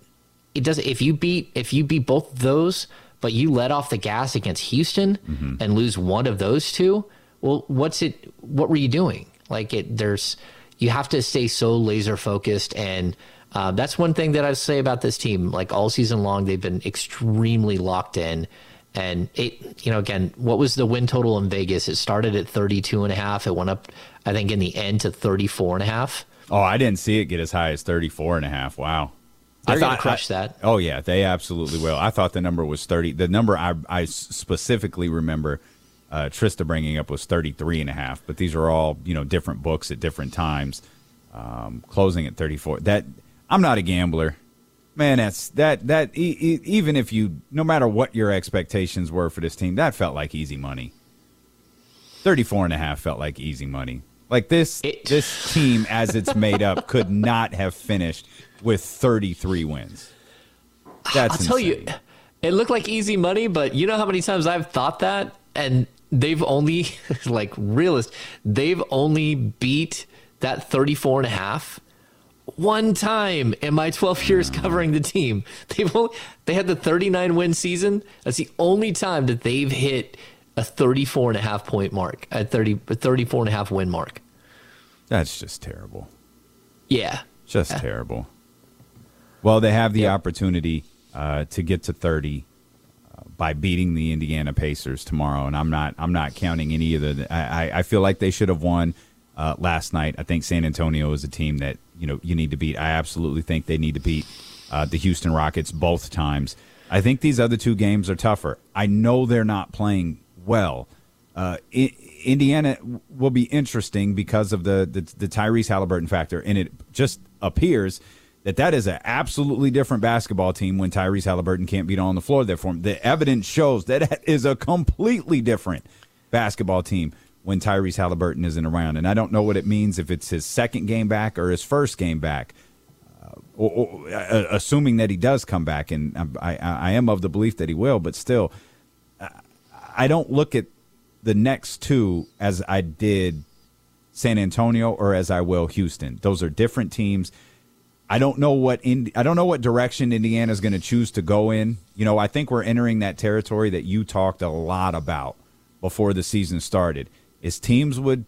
it doesn't, if you beat if you beat both those, but you let off the gas against Houston mm-hmm. and lose one of those two, well, what's it? What were you doing? Like it, there's you have to stay so laser focused and uh, that's one thing that I say about this team. Like all season long, they've been extremely locked in. And it, you know, again, what was the win total in Vegas? It started at 32 and a half. It went up, I think, in the end to 34 and a half. Oh, I didn't see it get as high as 34 and a half. Wow. They're going to crush I, that. Oh, yeah, they absolutely will. I thought the number was 30. The number I, I specifically remember uh, Trista bringing up was 33 and a half, but these are all, you know, different books at different times. Um, closing at 34. That I'm not a gambler. Man, that's that that e- e- even if you no matter what your expectations were for this team, that felt like easy money. 34 and a half felt like easy money. Like this it. this team as it's made up <laughs> could not have finished with 33 wins. That's I'll tell you, it looked like easy money, but you know how many times I've thought that, and they've only <laughs> like realist, they've only beat that 34 and a half one time in my 12 years covering the team. They've only, they had the 39 win season. That's the only time that they've hit a 34 and a half point mark, at 30 34 and a half win mark. That's just terrible. Yeah. Just Yeah. terrible. Well, they have the opportunity uh, to get to 30 uh, by beating the Indiana Pacers tomorrow, and I'm not. I'm not counting any of the. I, I- feel like they should have won uh, last night. I think San Antonio is a team that you know you need to beat. I absolutely think they need to beat uh, the Houston Rockets both times. I think these other two games are tougher. I know they're not playing well. Uh, I, Indiana will be interesting because of the, the the Tyrese Halliburton factor, and it just appears that that is an absolutely different basketball team when Tyrese Halliburton can't beat on the floor there for him. The evidence shows that it is a completely different basketball team when Tyrese Halliburton isn't around, and I don't know what it means if it's his second game back or his first game back or, or, uh, assuming that he does come back, and I, I, I am of the belief that he will, but still, I- I don't look at the next two as I did San Antonio or as I will Houston. Those are different teams. I don't know what in, I don't know what direction Indiana is going to choose to go in. You know, I think we're entering that territory that you talked a lot about before the season started. Is teams would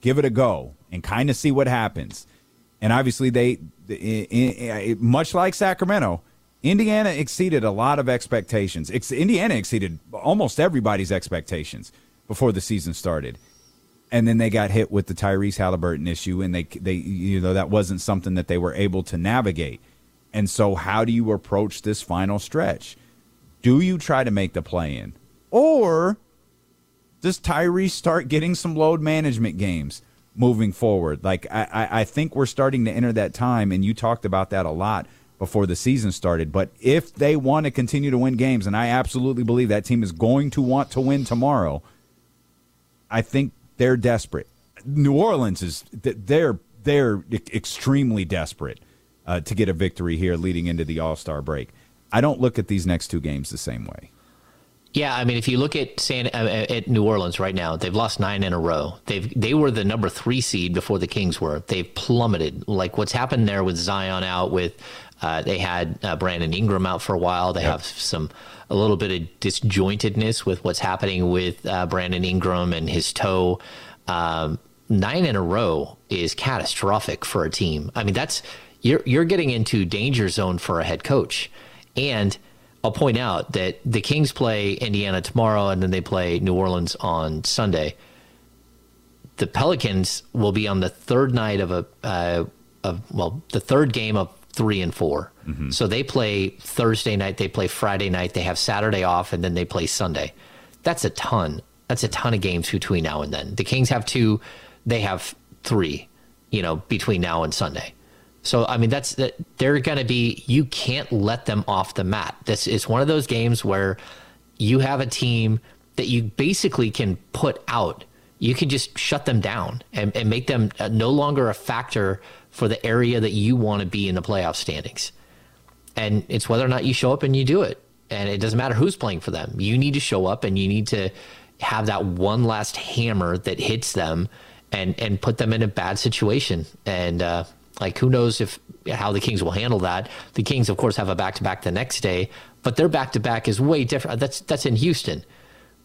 give it a go and kind of see what happens. And obviously, they, much like Sacramento, Indiana exceeded a lot of expectations. Indiana exceeded almost everybody's expectations before the season started. And then they got hit with the Tyrese Halliburton issue, and they, they, you know, that wasn't something that they were able to navigate. And so, how do you approach this final stretch? Do you try to make the play in, or does Tyrese start getting some load management games moving forward? Like I, I, I think we're starting to enter that time, and you talked about that a lot before the season started. But if they want to continue to win games, and I absolutely believe that team is going to want to win tomorrow, I think they're desperate. New Orleans is they're they're extremely desperate uh, to get a victory here leading into the All Star break. I don't look at these next two games the same way. Yeah, I mean, if you look at San uh, at New Orleans right now, they've lost nine in a row. They've they were the number three seed before the Kings were. They've plummeted. Like what's happened there with Zion out, with uh, they had uh, Brandon Ingram out for a while. They have some a little bit of disjointedness with what's happening with uh, Brandon Ingram and his toe. Um, nine in a row is catastrophic for a team. I mean, that's you're you're getting into danger zone for a head coach, and I'll point out that the Kings play Indiana tomorrow, and then they play New Orleans on Sunday. The Pelicans will be on the third night of a uh, of well, the third game of three and 4 mm-hmm. So they play Thursday night, they play Friday night, they have Saturday off, and then they play Sunday. That's a ton. That's a ton of games between now and then. The Kings have two, they have three. You know, between now and Sunday. So I mean, that's that. They're going to be. You can't let them off the mat. This is one of those games where you have a team that you basically can put out. You can just shut them down and, and make them no longer a factor for the area that you want to be in the playoff standings. And it's whether or not you show up and you do it. And it doesn't matter who's playing for them. You need to show up and you need to have that one last hammer that hits them and and put them in a bad situation. And uh, like who knows if how the Kings will handle that. The Kings, of course, have a back to back the next day, but their back to back is way different. That's that's in Houston.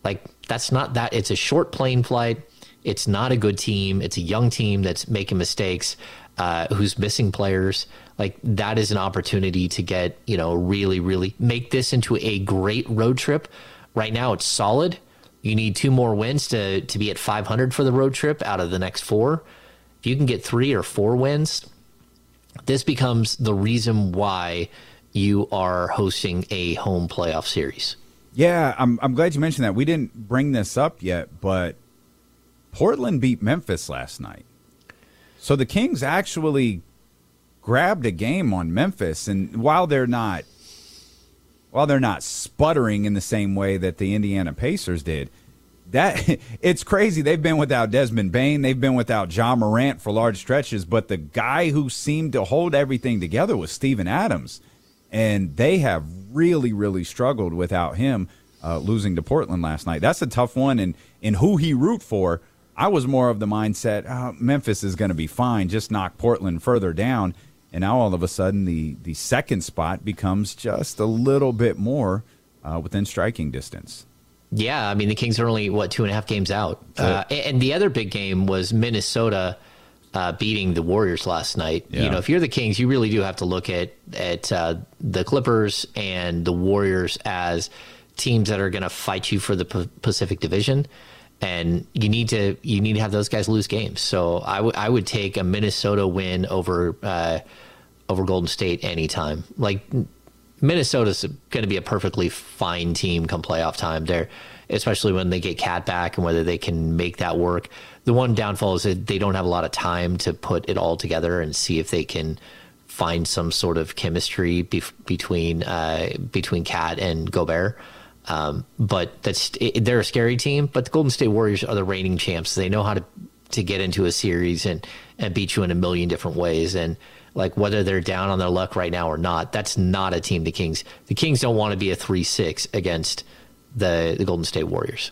Like that's not that. It's a short plane flight. It's not a good team. It's a young team that's making mistakes, uh, who's missing players. Like that is an opportunity to get you know really really make this into a great road trip. Right now, it's solid. You need two more wins to to be at 500 for the road trip out of the next four. If you can get three or four wins, this becomes the reason why you are hosting a home playoff series. Yeah, I'm I'm glad you mentioned that. We didn't bring this up yet, but Portland beat Memphis last night. So the Kings actually grabbed a game on Memphis and while they're not while they're not sputtering in the same way that the Indiana Pacers did, that <laughs> it's crazy. They've been without Desmond Bane, they've been without Ja Morant for large stretches, but the guy who seemed to hold everything together was Steven Adams. and they have really, really struggled without him uh, losing to Portland last night. That's a tough one, and and who he root for. I was more of the mindset oh, Memphis is going to be fine, just knock Portland further down, and now all of a sudden the the second spot becomes just a little bit more uh, within striking distance. Yeah, I mean the Kings are only what two and a half games out, uh, and the other big game was Minnesota uh, beating the Warriors last night. Yeah. You know, if you're the Kings, you really do have to look at at uh, the Clippers and the Warriors as teams that are going to fight you for the P- Pacific Division, and you need to you need to have those guys lose games. So I would I would take a Minnesota win over uh, over Golden State anytime. Like Minnesota's going to be a perfectly fine team come playoff time. There, especially when they get KAT back and whether they can make that work. The one downfall is that they don't have a lot of time to put it all together and see if they can find some sort of chemistry between uh, between KAT and Gobert. Um, but that's it, they're a scary team. But the Golden State Warriors are the reigning champs. They know how to to get into a series and and beat you in a million different ways. And like whether they're down on their luck right now or not, that's not a team the Kings. The Kings don't want to be a three six against the the Golden State Warriors.